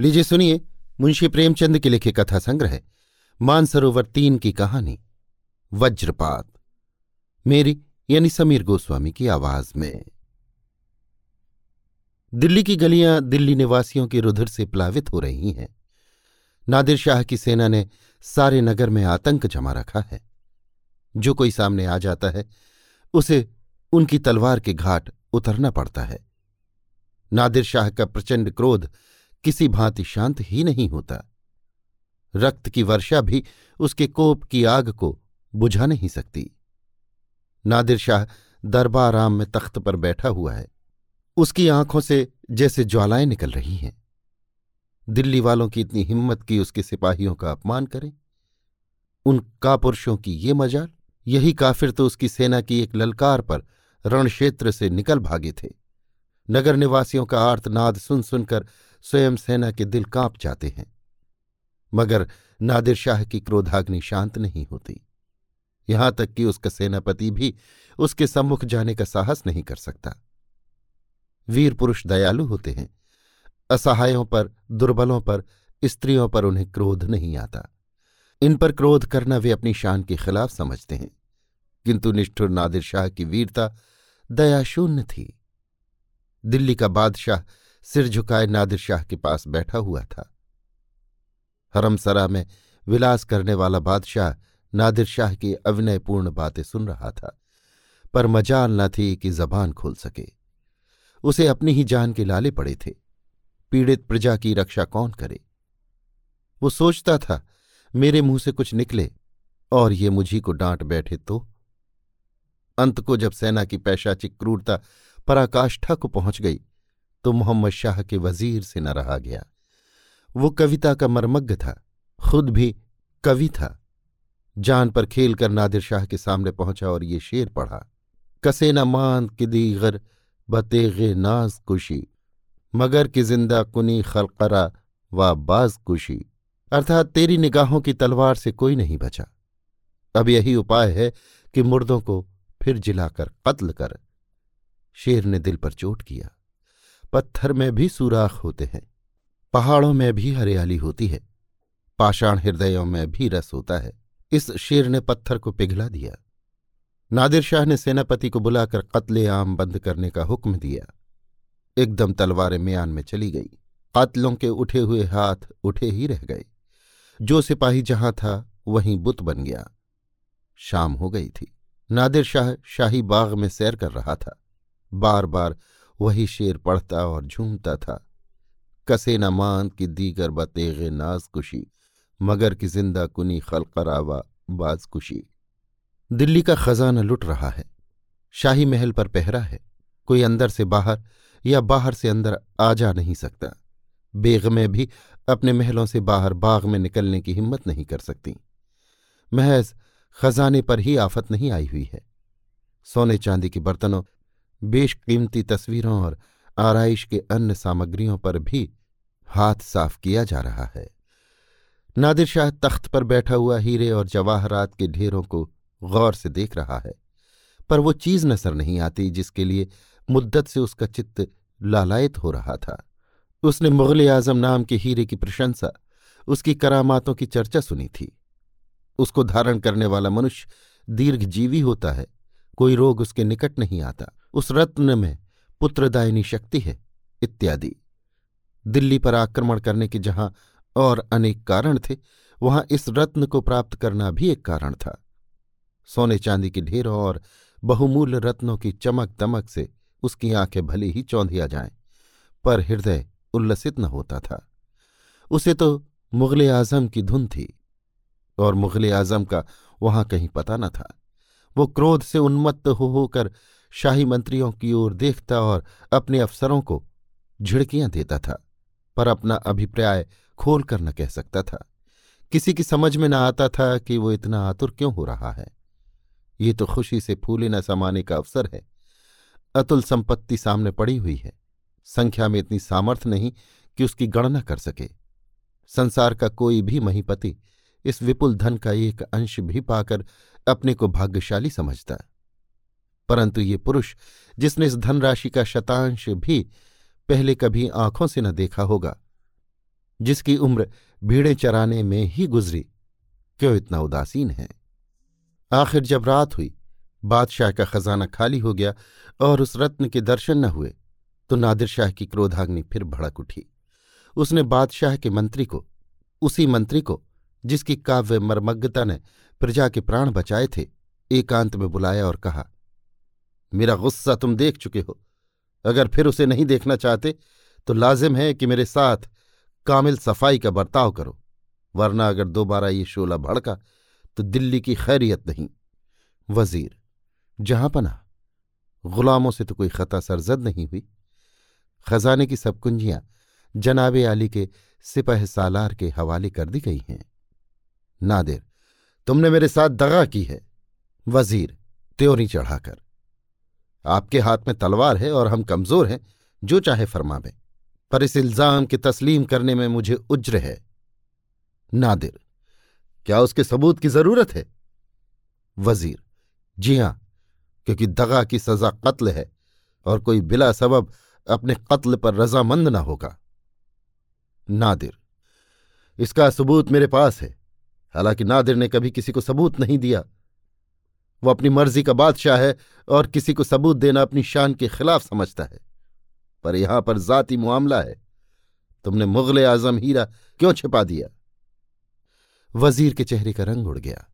लीजिए सुनिए मुंशी प्रेमचंद के लिखे कथा संग्रह, मानसरोवर तीन की कहानी, वज्रपात। मेरी, यानी समीर गोस्वामी की आवाज़ में। दिल्ली की गलियाँ दिल्ली निवासियों की रुधिर से प्लावित हो रही हैं। नादिर शाह की सेना ने सारे नगर में आतंक जमा रखा है। जो कोई सामने आ जाता है, उसे उनकी तलवार के घाट उतरना पड़ता है। नादिर शाह का प्रचंड क्रोध किसी भांति शांत ही नहीं होता। रक्त की वर्षा भी उसके कोप की आग को बुझा नहीं सकती। नादिर शाह दरबाराम में तख्त पर बैठा हुआ है। उसकी आँखों से जैसे ज्वालाएँ निकल रही हैं। दिल्ली वालों की इतनी हिम्मत की उसके सिपाहियों का अपमान करें। उन कापुरुषों की ये मजाल, यही काफिर तो उसकी सेना की एक ललकार पर रणक्षेत्र से निकल भागे थे। नगर निवासियों का आर्तनाद सुन सुनकर स्वयं सेना के दिल काँप जाते हैं। मगर नादिर शाह की क्रोधाग्नि शांत नहीं होती। यहाँ तक कि उसका सेनापति भी उसके सम्मुख जाने का साहस नहीं कर सकता। वीर पुरुष दयालु होते हैं। असहायों पर, दुर्बलों पर, स्त्रियों पर उन्हें क्रोध नहीं आता। इन पर क्रोध करना वे अपनी शान के खिलाफ समझते हैं। किंतु निष्ठुर नादिर शाह की वीरता दयाशून्य थी। दिल्ली का बादशाह सिर झुकाए नादिर शाह के पास बैठा हुआ था। हरमसरा में विलास करने वाला बादशाह नादिर शाह की अविनयपूर्ण बातें सुन रहा था, पर मजाल न थी कि जबान खोल सके। उसे अपनी ही जान के लाले पड़े थे। पीड़ित प्रजा की रक्षा कौन करे? वो सोचता था, मेरे मुँह से कुछ निकले और ये मुझी को डांट बैठे तो। अंत को जब सेना की पैशाचिक क्रूरता पराकाष्ठा को पहुँच गई तो मोहम्मद शाह के वज़ीर से न रहा गया। वो कविता का मर्मज्ञ था, खुद भी कवि था। जान पर खेल कर नादिर शाह के सामने पहुँचा और ये शेर पढ़ा, कसे न मान कि दीगर बतेगे नाज कुशी, मगर कि ज़िंदा कुनी खलकरा व बाज कुशी। अर्थात तेरी निगाहों की तलवार से कोई नहीं बचा। अब यही उपाय है कि मुर्दों को फिर जिलाकर कत्ल कर, शेर ने दिल पर चोट किया। पत्थर में भी सुराख होते हैं, पहाड़ों में भी हरियाली होती है, पाषाण हृदयों में भी रस होता है। इस शेर ने पत्थर को पिघला दिया। नादिर शाह ने सेनापति को बुलाकर कत्ले आम बंद करने का हुक्म दिया। एकदम तलवारें म्यान में चली गई। कातलों के उठे हुए हाथ उठे ही रह गए। जो सिपाही जहाँ था, वहीं बुत बन गया। शाम हो गई थी। नादिर शाह शाही बाग में सैर कर रहा था। बार बार वही शेर पढ़ता और झूमता था। कसे न मान की दीगर बतेगे नाज कुशी मगर की ज़िंदा कुनी खलकरावा बाज दिल्ली का खजाना लुट रहा है। शाही महल पर पहरा है। कोई अंदर से बाहर या बाहर से अंदर आ जा नहीं सकता। बेगमें भी अपने महलों से बाहर बाग में निकलने की हिम्मत नहीं कर सकती। महज खजाने पर ही आफत नहीं आई हुई है। सोने चांदी के बर्तनों बेशकीमती तस्वीरों और आरइश के अन्य सामग्रियों पर भी हाथ साफ़ किया जा रहा है। नादिर शाह तख्त पर बैठा हुआ हीरे और जवाहरात के ढेरों को गौर से देख रहा है, पर वो चीज़ नज़र नहीं आती जिसके लिए मुद्दत से उसका चित्त लालायत हो रहा था। उसने मुगल आज़म नाम के हीरे की प्रशंसा, उसकी करामातों की चर्चा सुनी थी। उसको धारण करने वाला मनुष्य दीर्घजीवी होता है, कोई रोग उसके निकट नहीं आता। उस रत्न में पुत्रदायिनी शक्ति है, इत्यादि। दिल्ली पर आक्रमण करने के जहाँ और अनेक कारण थे, वहाँ इस रत्न को प्राप्त करना भी एक कारण था। सोने चांदी के ढेरों और बहुमूल्य रत्नों की चमक दमक से उसकी आँखें भले ही चौंधिया जाएँ, पर हृदय उल्लसित न होता था। उसे तो मुगल आज़म की धुन थी, और मुगल आज़म का वहाँ कहीं पता न था। वो क्रोध से उन्मत्त हो होकर शाही मंत्रियों की ओर देखता और अपने अफसरों को झिड़कियाँ देता था, पर अपना अभिप्राय खोल कर न कह सकता था। किसी की समझ में न आता था कि वो इतना आतुर क्यों हो रहा है। ये तो खुशी से फूले न समाने का अवसर है। अतुल संपत्ति सामने पड़ी हुई है। संख्या में इतनी सामर्थ्य नहीं कि उसकी गणना कर सके। संसार का कोई भी महीपति इस विपुल धन का एक अंश भी पाकर अपने को भाग्यशाली समझता। परंतु ये पुरुष, जिसने इस धनराशि का शतांश भी पहले कभी आँखों से न देखा होगा, जिसकी उम्र भीड़ें चराने में ही गुजरी, क्यों इतना उदासीन है? आखिर जब रात हुई, बादशाह का खजाना खाली हो गया और उस रत्न के दर्शन न हुए तो नादिर शाह की क्रोधाग्नि फिर भड़क उठी। उसने बादशाह के मंत्री को, उसी मंत्री को, जिसकी काव्य मर्मज्ञता ने प्रजा के प्राण बचाए थे, एकांत में बुलाया और कहा मेरा गुस्सा तुम देख चुके हो। अगर फिर उसे नहीं देखना चाहते तो लाजिम है कि मेरे साथ कामिल सफ़ाई का बर्ताव करो, वरना अगर दोबारा ये शोला भड़का तो दिल्ली की खैरियत नहीं। वज़ीर, जहाँ पना गुलामों से तो कोई खता सरजद नहीं हुई। खजाने की सब कुंजियाँ जनाबे आली के सिपह सालार के हवाले कर दी गई हैं। नादिर, तुमने मेरे साथ दगा की है। वज़ीर, त्योरी चढ़ाकर। आपके हाथ में तलवार है और हम कमज़ोर हैं, जो चाहे फरमावें पर इस इल्ज़ाम के तस्लीम करने में मुझे उज्र है। नादिर, क्या उसके सबूत की ज़रूरत है? वज़ीर, जी हाँ, क्योंकि दगा की सजा कत्ल है और कोई बिला सबब अपने कत्ल पर रजामंद ना होगा। नादिर, इसका सबूत मेरे पास है। हालाँकि नादिर ने कभी किसी को सबूत नहीं दिया। वो अपनी मर्ज़ी का बादशाह है और किसी को सबूत देना अपनी शान के खिलाफ समझता है। पर यहाँ पर जाति मामला है। तुमने मुगल आज़म हीरा क्यों छिपा दिया? वज़ीर के चेहरे का रंग उड़ गया।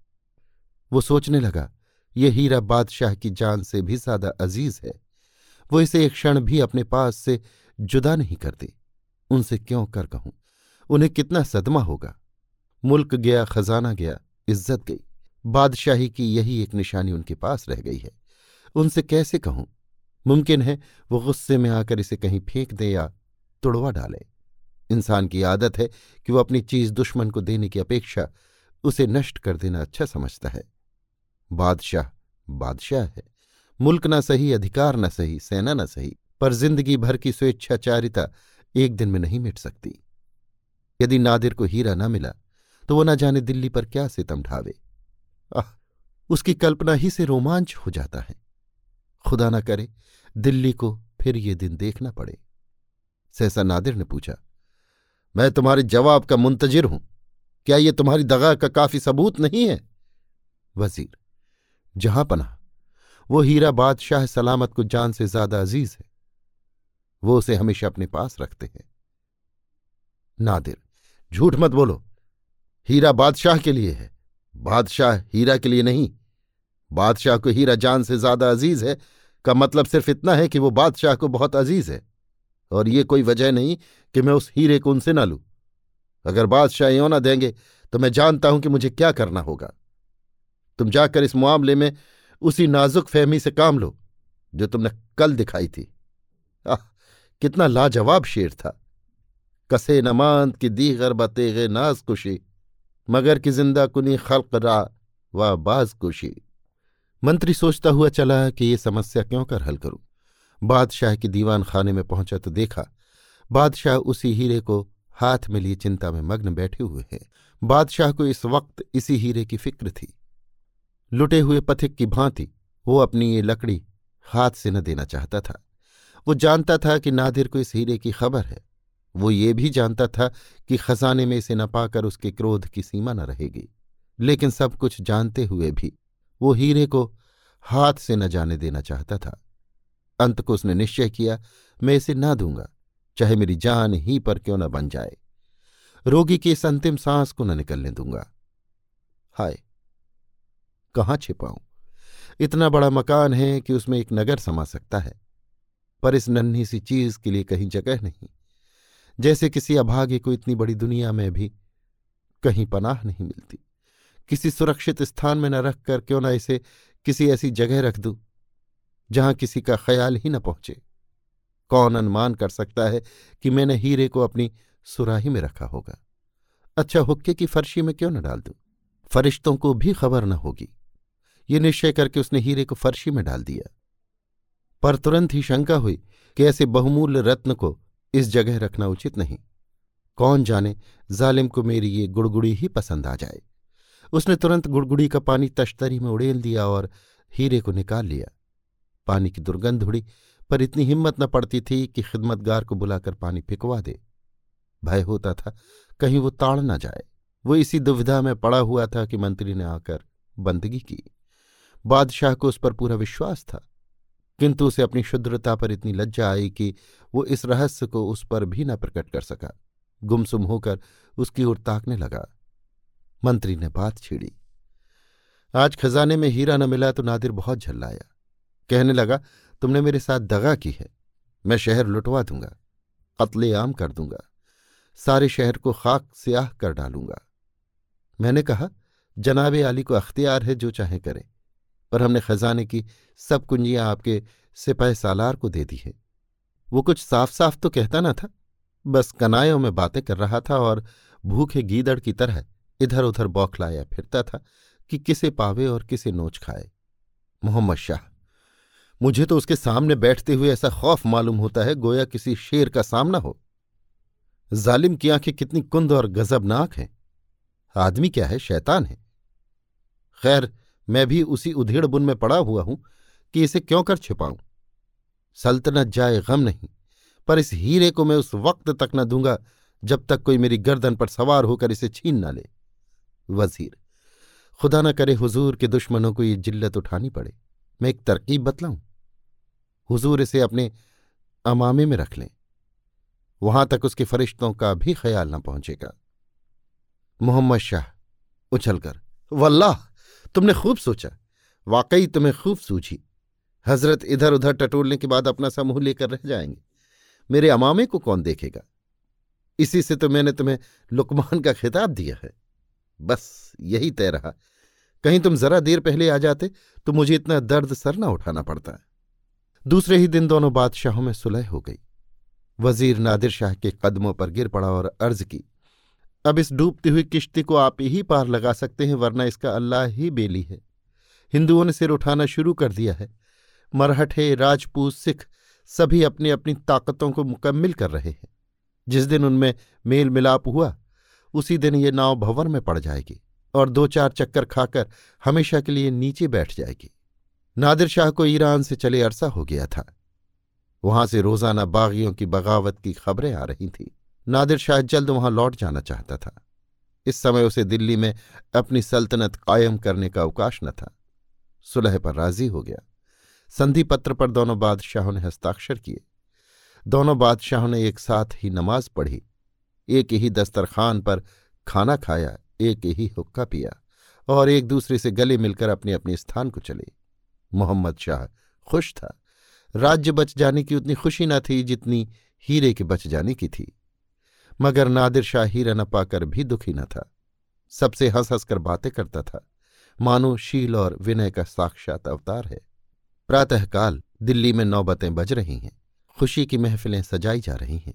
वो सोचने लगा, ये हीरा बादशाह की जान से भी ज़्यादा अज़ीज़ है। वो इसे एक क्षण भी अपने पास से जुदा नहीं करती। उनसे क्यों कर कहूँ? उन्हें कितना सदमा होगा? मुल्क गया, खजाना गया, इज़्ज़त गई। बादशाही की यही एक निशानी उनके पास रह गई है। उनसे कैसे कहूँ? मुमकिन है वो गुस्से में आकर इसे कहीं फेंक दे या तुड़वा डाले। इंसान की आदत है कि वो अपनी चीज़ दुश्मन को देने की अपेक्षा उसे नष्ट कर देना अच्छा समझता है। बादशाह बादशाह है। मुल्क न सही, अधिकार न सही, सेना न सही, पर ज़िंदगी भर की स्वेच्छाचारिता एक दिन में नहीं मिट सकती। यदि नादिर को हीरा न मिला तो वो न जाने दिल्ली पर क्या सितम ढावे। उसकी कल्पना ही से रोमांच हो जाता है। खुदा ना करे, दिल्ली को फिर ये दिन देखना पड़े। सहसा नादिर ने पूछा, मैं तुम्हारे जवाब का मुंतजिर हूँ। क्या ये तुम्हारी दगा का काफ़ी सबूत नहीं है? वज़ीर, जहाँ पना वो हीरा बादशाह सलामत को जान से ज़्यादा अज़ीज़ है। वो उसे हमेशा अपने पास रखते हैं। नादिर, झूठ मत बोलो। हीरा बादशाह के लिए है। बादशाह हीरा के लिए नहीं। बादशाह को हीरा जान से ज़्यादा अज़ीज़ है, का मतलब सिर्फ़ इतना है कि वो बादशाह को बहुत अज़ीज़ है। और ये कोई वजह नहीं कि मैं उस हीरे को उनसे ना लूँ। अगर बादशाह यो ना देंगे तो मैं जानता हूँ कि मुझे क्या करना होगा। तुम जाकर इस मामले में उसी नाजुक फहमी से काम लो, जो तुमने कल दिखाई थी। आह, कितना लाजवाब शेर था। कसे नमांत की दीगर बतेगे नाज कुशी मगर कि ज़िंदा कुनी खल्क रा व बाज कुशी। मंत्री सोचता हुआ चला कि ये समस्या क्यों कर हल करूँ? बादशाह की दीवान खाने में पहुँचा तो देखा, बादशाह उसी हीरे को हाथ में लिए चिंता में मग्न बैठे हुए हैं। बादशाह को इस वक्त इसी हीरे की फ़िक्र थी। लुटे हुए पथिक की भांति वो अपनी ये लकड़ी हाथ से न देना चाहता था। वो जानता था कि नादिर को इस हीरे की खबर है। वो ये भी जानता था कि खजाने में इसे न पाकर उसके क्रोध की सीमा न रहेगी। लेकिन सब कुछ जानते हुए भी वो हीरे को हाथ से न जाने देना चाहता था। अंत को उसने निश्चय किया, मैं इसे ना दूँगा, चाहे मेरी जान ही पर क्यों न बन जाए। रोगी की इस अंतिम सांस को न निकलने दूँगा। हाय, कहाँ छिपाऊं? इतना बड़ा मकान है कि उसमें एक नगर समा सकता है, पर इस नन्ही सी चीज़ के लिए कहीं जगह नहीं। जैसे किसी अभागे को इतनी बड़ी दुनिया में भी कहीं पनाह नहीं मिलती। किसी सुरक्षित स्थान में न रखकर क्यों न इसे किसी ऐसी जगह रख दूँ, जहाँ किसी का ख्याल ही न पहुँचे। कौन अनुमान कर सकता है कि मैंने हीरे को अपनी सुराही में रखा होगा? अच्छा हुक्के की फर्शी में क्यों न डाल दूँ? फरिश्तों को भी खबर न होगी। ये निश्चय करके उसने हीरे को फर्शी में डाल दिया। पर तुरंत ही शंका हुई कि ऐसे बहुमूल्य रत्न को इस जगह रखना उचित नहीं। कौन जाने, जालिम को मेरी ये गुड़गुड़ी ही पसंद आ जाए। उसने तुरंत गुड़गुड़ी का पानी तश्तरी में उड़ेल दिया और हीरे को निकाल लिया। पानी की दुर्गंध उड़ी, पर इतनी हिम्मत न पड़ती थी कि खिदमतगार को बुलाकर पानी फिकवा दे। भय होता था, कहीं वो ताड़ न जाए। वो इसी दुविधा में पड़ा हुआ था कि मंत्री ने आकर बंदगी की। बादशाह को उस पर पूरा विश्वास था। किंतु उसे अपनी शुद्रता पर इतनी लज्जा आई कि वो इस रहस्य को उस पर भी न प्रकट कर सका। गुमसुम होकर उसकी ओर ताकने लगा। मंत्री ने बात छेड़ी। आज खजाने में हीरा न मिला तो नादिर बहुत झल्लाया। कहने लगा, तुमने मेरे साथ दगा की है। मैं शहर लुटवा दूँगा, कत्ले आम कर दूँगा, सारे शहर को खाक स्याह कर डालूँगा। मैंने कहा, जनाब आली को अख्तियार है जो चाहे करें। पर हमने खजाने की सब कुंजियाँ आपके सिपाही सालार को दे दी है। वो कुछ साफ़ साफ़ तो कहता ना था, बस कनायों में बातें कर रहा था और भूखे गीदड़ की तरह इधर उधर बौखलाया फिरता था कि किसे पावे और किसे नोच खाए। मोहम्मद शाह, मुझे तो उसके सामने बैठते हुए ऐसा खौफ मालूम होता है गोया किसी शेर का सामना हो। जालिम की आँखें कितनी कुंद और गजबनाक हैं। आदमी क्या है? शैतान है। खैर मैं भी उसी उधेड़ बुन में पड़ा हुआ हूँ कि इसे क्यों कर छिपाऊं। सल्तनत जाए गम नहीं, पर इस हीरे को मैं उस वक्त तक न दूँगा जब तक कोई मेरी गर्दन पर सवार होकर इसे छीन न ले। वज़ीर, खुदा न करे हुजूर के दुश्मनों को ये जिल्लत उठानी पड़े। मैं एक तरकीब बतलाऊं? हुजूर इसे अपने अमामे में रख लें। वहाँ तक उसके फरिश्तों का भी ख्याल न पहुंचेगा। मोहम्मद शाह, उछलकर, वल्लाह! तुमने खूब सोचा। वाकई तुम्हें खूब सूझी। हज़रत इधर उधर टटोलने के बाद अपना समूह लेकर रह जाएँगे। मेरे अमामे को कौन देखेगा? इसी से तो मैंने तुम्हें लुकमान का खिताब दिया है। बस, यही तय रहा। कहीं तुम जरा देर पहले आ जाते तो मुझे इतना दर्द सर न उठाना पड़ता। दूसरे ही दिन दोनों बादशाहों में सुलह हो गई। वज़ीर नादिर शाह के कदमों पर गिर पड़ा और अर्ज़ की अब इस डूबती हुई किश्ती को आप ही पार लगा सकते हैं, वरना इसका अल्लाह ही बेली है। हिंदुओं ने सिर उठाना शुरू कर दिया है। मरहठे राजपूत, सिख सभी अपनी अपनी ताकतों को मुकम्मिल कर रहे हैं। जिस दिन उनमें मेल मिलाप हुआ, उसी दिन ये नाव भंवर में पड़ जाएगी और दो चार चक्कर खाकर हमेशा के लिए नीचे बैठ जाएगी। नादिर शाह को ईरान से चले अरसा हो गया था। वहाँ से रोज़ाना बागियों की बगावत की खबरें आ रही थीं। नादिर शाह जल्द वहाँ लौट जाना चाहता था। इस समय उसे दिल्ली में अपनी सल्तनत कायम करने का अवकाश न था। सुलह पर राज़ी हो गया। संधि पत्र पर दोनों बादशाहों ने हस्ताक्षर किए। दोनों बादशाहों ने एक साथ ही नमाज़ पढ़ी। एक ही दस्तरखान पर खाना खाया, एक ही हुक्का पिया और एक दूसरे से गले मिलकर अपने अपने स्थान को चले। मोहम्मद शाह खुश था। राज्य बच जाने की उतनी खुशी न थी जितनी हीरे के बच जाने की थी। मगर नादिर शाह हीरा न पाकर भी दुखी न था। सबसे हंस हंस कर बातें करता था। मानो शील और विनय का साक्षात अवतार है। प्रातःकाल दिल्ली में नौबतें बज रही हैं। खुशी की महफिलें सजाई जा रही हैं।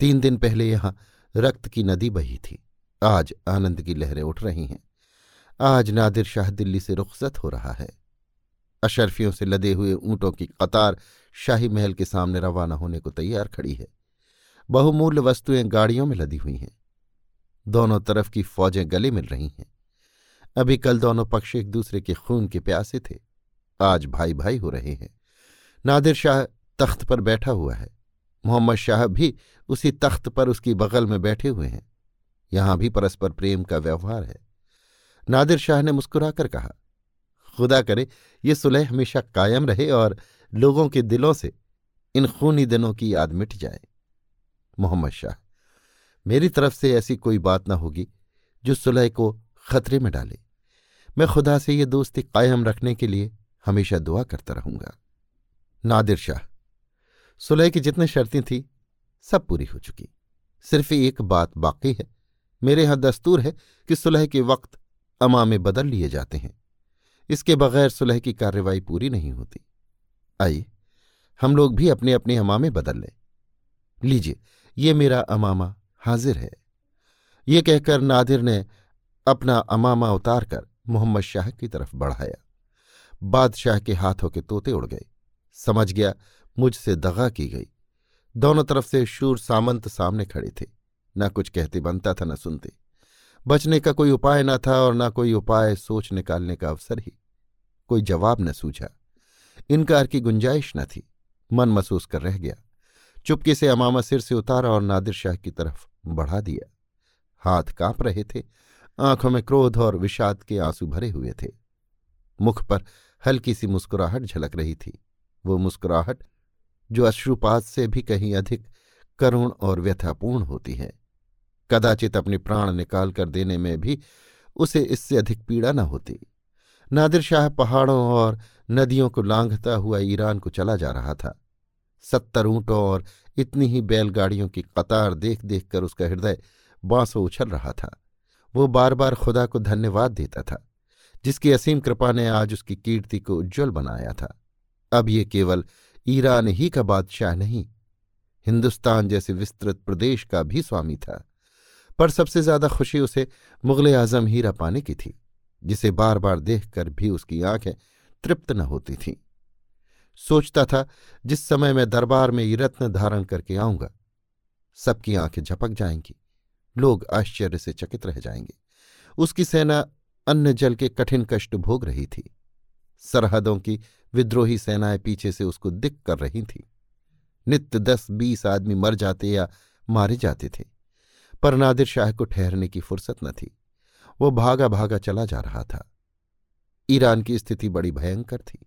तीन दिन पहले यहाँ रक्त की नदी बही थी। आज आनंद की लहरें उठ रही हैं। आज नादिर शाह दिल्ली से रुखसत हो रहा है। अशरफियों से लदे हुए ऊंटों की कतार शाही महल के सामने रवाना होने को तैयार खड़ी है। बहुमूल्य वस्तुएँ गाड़ियों में लदी हुई हैं। दोनों तरफ़ की फौजें गले मिल रही हैं। अभी कल दोनों पक्ष एक दूसरे के खून के प्यासे थे। आज भाई भाई हो रहे हैं। नादिर शाह तख्त पर बैठा हुआ है। मोहम्मद शाह भी उसी तख्त पर उसकी बगल में बैठे हुए हैं। यहाँ भी परस्पर प्रेम का व्यवहार है। नादिर शाह ने मुस्कुराकर कहा, खुदा करे, ये सुलह हमेशा कायम रहे और लोगों के दिलों से इन खूनी दिनों की याद मिट जाए। मोहम्मद शाह। मेरी तरफ़ से ऐसी कोई बात ना होगी जो सुलह को खतरे में डाले। मैं खुदा से ये दोस्ती कायम रखने के लिए हमेशा दुआ करता रहूँगा। नादिर शाह, सुलह की जितनी शर्तें थी, सब पूरी हो चुकी। सिर्फ़ एक बात बाकी है। मेरे यहाँ दस्तूर है कि सुलह के वक्त अमामे बदल लिए जाते हैं। इसके बगैर सुलह की कार्रवाई पूरी नहीं होती। आइए, हम लोग भी अपने अपने अमामे बदल लें। लीजिए ये मेरा अमामा हाजिर है। ये कहकर नादिर ने अपना अमामा उतारकर मोहम्मद शाह की तरफ़ बढ़ाया। बादशाह के हाथों के तोते उड़ गए। समझ गया, मुझसे दगा की गई। दोनों तरफ़ से शूर सामंत सामने खड़े थे। न कुछ कहते बनता था, न सुनते। बचने का कोई उपाय न था और न कोई उपाय सोच निकालने का अवसर ही। कोई जवाब न सूझा। इनकार की गुंजाइश न थी। मन महसूस कर रह गया। चुपके से अमामा सिर से उतारा और नादिर शाह की तरफ़ बढ़ा दिया। हाथ काँप रहे थे। आँखों में क्रोध और विषाद के आँसू भरे हुए थे। मुख पर हल्की सी मुस्कुराहट झलक रही थी। वो मुस्कुराहट जो अश्रुपात से भी कहीं अधिक करुण और व्यथापूर्ण होती है। कदाचित अपने प्राण निकाल कर देने में भी उसे इससे अधिक पीड़ा न होती। नादिर शाह पहाड़ों और नदियों को लांघता हुआ ईरान को चला जा रहा था। सत्तर ऊंटों और इतनी ही बैलगाड़ियों की कतार देख देख कर उसका हृदय बांसों उछल रहा था। वो बार बार खुदा को धन्यवाद देता था, जिसकी असीम कृपा ने आज उसकी कीर्ति को उज्ज्वल बनाया था। अब ये केवल ईरान ही का बादशाह नहीं, हिंदुस्तान जैसे विस्तृत प्रदेश का भी स्वामी था, पर सबसे ज़्यादा खुशी उसे मुगल आज़म हीरा पाने की थी, जिसे बार बार देखकर भी उसकी आँखें तृप्त न होती थीं। सोचता था, जिस समय मैं दरबार में ये रत्न धारण करके आऊँगा, सबकी आँखें झपक जाएँगी, लोग आश्चर्य से चकित रह जाएँगे। उसकी सेना अन्न जल के कठिन कष्ट भोग रही थी। सरहदों की विद्रोही सेनाएँ पीछे से उसको दिक कर रही थीं। नित्य दस बीस आदमी मर जाते या मारे जाते थे। पर नादिर शाह को ठहरने की फुर्सत न थी। वो भागा भागा चला जा रहा था। ईरान की स्थिति बड़ी भयंकर थी।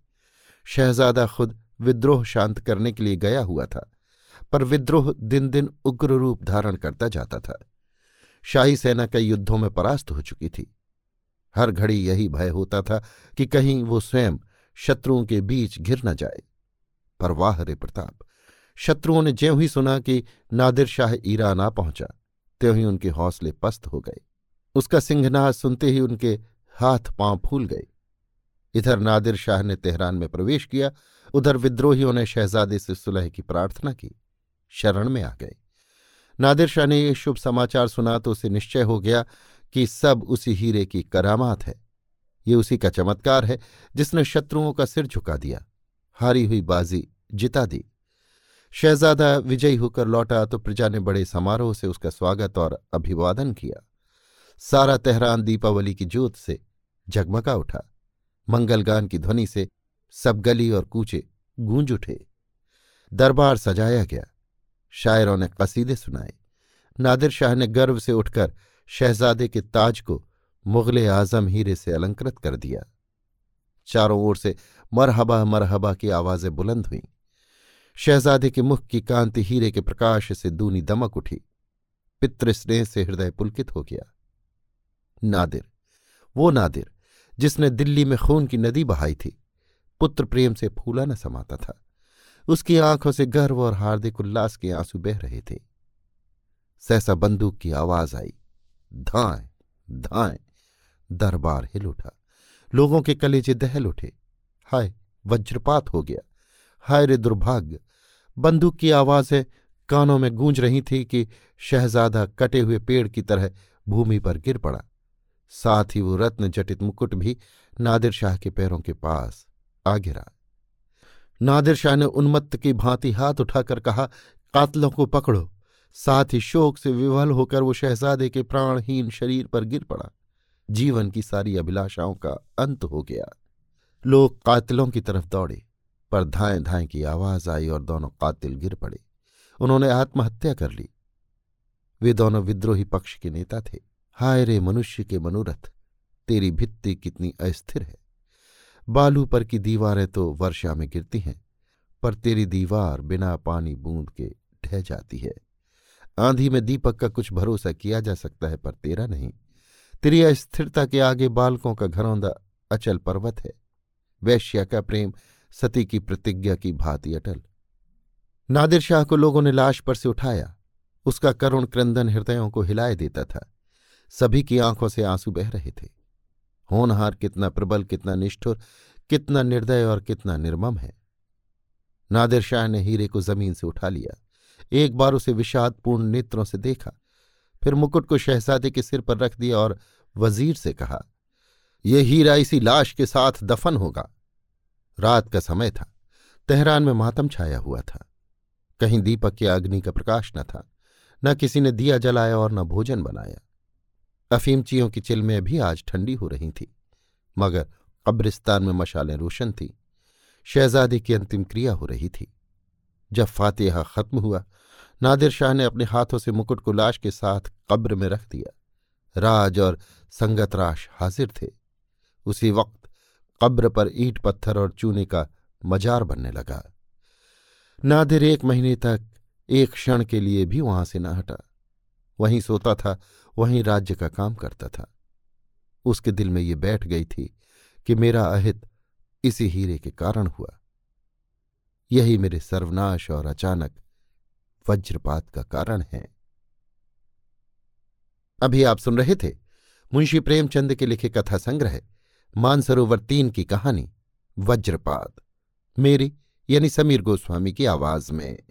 शहजादा खुद विद्रोह शांत करने के लिए गया हुआ था, पर विद्रोह दिन दिन उग्र रूप धारण करता जाता था। शाही सेना कई युद्धों में परास्त हो चुकी थी। हर घड़ी यही भय होता था कि कहीं वो स्वयं शत्रुओं के बीच घिर न जाए। पर वाह रे प्रताप, शत्रुओं ने ज्यों ही सुना कि नादिर शाह ईरान आ पहुँचा, त्यों ही उनके हौसले पस्त हो गए। उसका सिंहनाद सुनते ही उनके हाथ पाँव फूल गए। इधर नादिर शाह ने तेहरान में प्रवेश किया, उधर विद्रोहियों ने शहजादे से सुलह की प्रार्थना की। शरण में आ गए। नादिर शाह ने ये शुभ समाचार सुना तो उसे निश्चय हो गया कि सब उसी हीरे की करामात है। ये उसी का चमत्कार है जिसने शत्रुओं का सिर झुका दिया। हारी हुई बाजी जिता दी। शहजादा विजयी होकर लौटा तो प्रजा ने बड़े समारोह से उसका स्वागत और अभिवादन किया। सारा तेहरान दीपावली की जोत से जगमगा उठा। मंगलगान की ध्वनि से सब गली और कूचे गूंज उठे। दरबार सजाया गया। शायरों ने कसीदे सुनाए। नादिर शाह ने गर्व से उठकर शहजादे के ताज को मुगल आज़म हीरे से अलंकृत कर दिया। चारों ओर से मरहबा मरहबा की आवाज़ें बुलंद हुईं। शहजादे के मुख की कांति हीरे के प्रकाश से दूनी दमक उठी। पितृस्नेह से हृदय पुलकित हो गया। नादिर, वो नादिर जिसने दिल्ली में खून की नदी बहाई थी। पुत्र प्रेम से फूला न समाता था। उसकी आँखों से गर्व और हार्दिक उल्लास के आँसू बह रहे थे। सहसा बंदूक की आवाज़ आई। धाए धाए। दरबार हिल उठा। लोगों के कलेजे दहल उठे। हाय, वज्रपात हो गया। हाय रे दुर्भाग्य। बंदूक की आवाज़ें कानों में गूंज रही थी कि शहजादा कटे हुए पेड़ की तरह भूमि पर गिर पड़ा। साथ ही वो रत्न जटित मुकुट भी नादिर शाह के पैरों के पास आ गिरा। नादिर शाह ने उन्मत्त की भांति हाथ उठाकर कहा, कातलों को पकड़ो। साथ ही शोक से विवल होकर वो शहजादे के प्राणहीन शरीर पर गिर पड़ा। जीवन की सारी अभिलाषाओं का अंत हो गया। लोग कातिलों की तरफ़ दौड़े, पर धाएँ धाएँ की आवाज़ आई और दोनों कातिल गिर पड़े। उन्होंने आत्महत्या कर ली। वे दोनों विद्रोही पक्ष के नेता थे। हाय रे मनुष्य के मनोरथ, तेरी भित्ति कितनी अस्थिर है। बालू पर की दीवारें तो वर्षा में गिरती हैं, पर तेरी दीवार बिना पानी बूंद के ढह जाती है। आंधी में दीपक का कुछ भरोसा किया जा सकता है, पर तेरा नहीं। तेरी अस्थिरता के आगे बालकों का घरौंदा अचल पर्वत है। वैश्या का प्रेम सती की प्रतिज्ञा की भांति अटल। नादिर शाह को लोगों ने लाश पर से उठाया। उसका करुण क्रंदन हृदयों को हिलाए देता था। सभी की आँखों से आँसू बह रहे थे। होनहार कितना प्रबल, कितना निष्ठुर, कितना निर्दय और कितना निर्मम है। नादिर शाह ने हीरे को ज़मीन से उठा लिया। एक बार उसे विषादपूर्ण नेत्रों से देखा, फिर मुकुट को शहजादे के सिर पर रख दिया और वज़ीर से कहा यह हीरा इसी लाश के साथ दफन होगा। रात का समय था, तेहरान में मातम छाया हुआ था। कहीं दीपक के अग्नि का प्रकाश न था, न किसी ने दिया जलाया और न भोजन बनाया। अफीमचियों की चिलमें भी आज ठंडी हो रही थी, मगर कब्रिस्तान में मशालें रोशन थी। शहजादी की अंतिम क्रिया हो रही थी। जब फातिहा खत्म हुआ, नादिर शाह ने अपने हाथों से मुकुट को लाश के साथ कब्र में रख दिया। राज और संगतराश हाजिर थे। उसी वक्त कब्र पर ईंट पत्थर और चूने का मजार बनने लगा। नादिर एक महीने तक एक क्षण के लिए भी वहाँ से न हटा। वहीं सोता था, वहीं राज्य का काम करता था। उसके दिल में ये बैठ गई थी कि मेरा अहित इसी हीरे के कारण हुआ। यही मेरे सर्वनाश और अचानक वज्रपात का कारण है। अभी आप सुन रहे थे मुंशी प्रेमचंद के लिखे कथा संग्रह, मानसरोवर तीन की कहानी, वज्रपात, मेरी यानी समीर गोस्वामी की आवाज़ में।